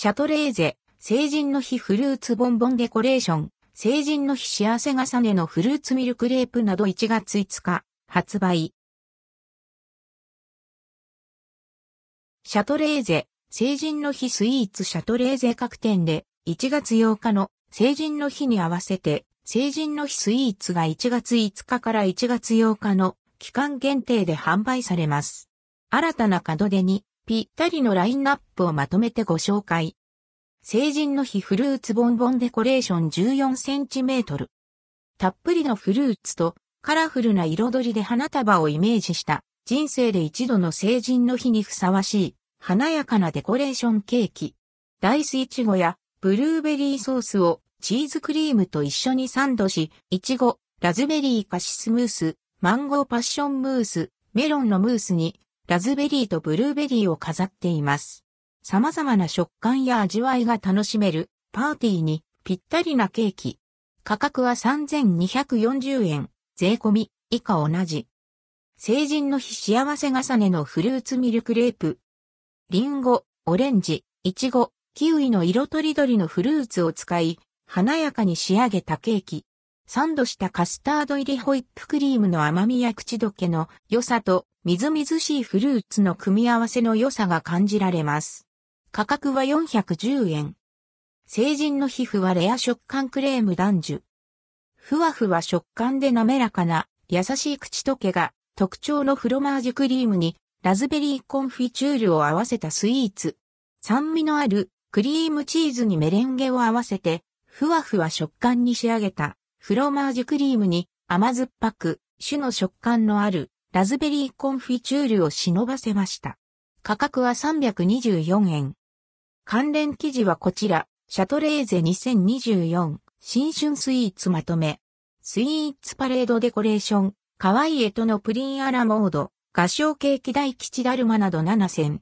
シャトレーゼ、成人の日フルーツボンボンデコレーション、成人の日幸せ重ねのフルーツミルクレープなど1月5日、発売。シャトレーゼ、成人の日スイーツシャトレーゼ各店で1月8日の成人の日に合わせて成人の日スイーツが1月5日から1月8日の期間限定で販売されます。新たな門出にぴったりのラインナップをまとめてご紹介。成人の日フルーツボンボンデコレーション14センチメートル。たっぷりのフルーツとカラフルな彩りで花束をイメージした人生で一度の成人の日にふさわしい華やかなデコレーションケーキ。ダイスイチゴやブルーベリーソースをチーズクリームと一緒にサンドし、イチゴ、ラズベリーカシスムース、マンゴーパッションムース、メロンのムースに、ラズベリーとブルーベリーを飾っています。様々な食感や味わいが楽しめる、パーティーにぴったりなケーキ。価格は3240円、税込み、以下同じ。成人の日幸せ重ねのフルーツミルクレープ。リンゴ、オレンジ、イチゴ、キウイの色とりどりのフルーツを使い、華やかに仕上げたケーキ。サンドしたカスタード入りホイップクリームの甘みや口どけの良さと、みずみずしいフルーツの組み合わせの良さが感じられます。価格は410円。成人の皮膚はレア食感クレーム男女。ふわふわ食感で滑らかな優しい口溶けが特徴のフロマージュクリームにラズベリーコンフィチュールを合わせたスイーツ。酸味のあるクリームチーズにメレンゲを合わせてふわふわ食感に仕上げたフロマージュクリームに甘酸っぱく種の食感のあるラズベリーコンフィチュールを忍ばせました。価格は324円。関連記事はこちら、シャトレーゼ2024新春スイーツまとめ。スイーツパレードデコレーション、可愛いエトのプリンアラモード、画商ケーキ大吉だるまなど7選。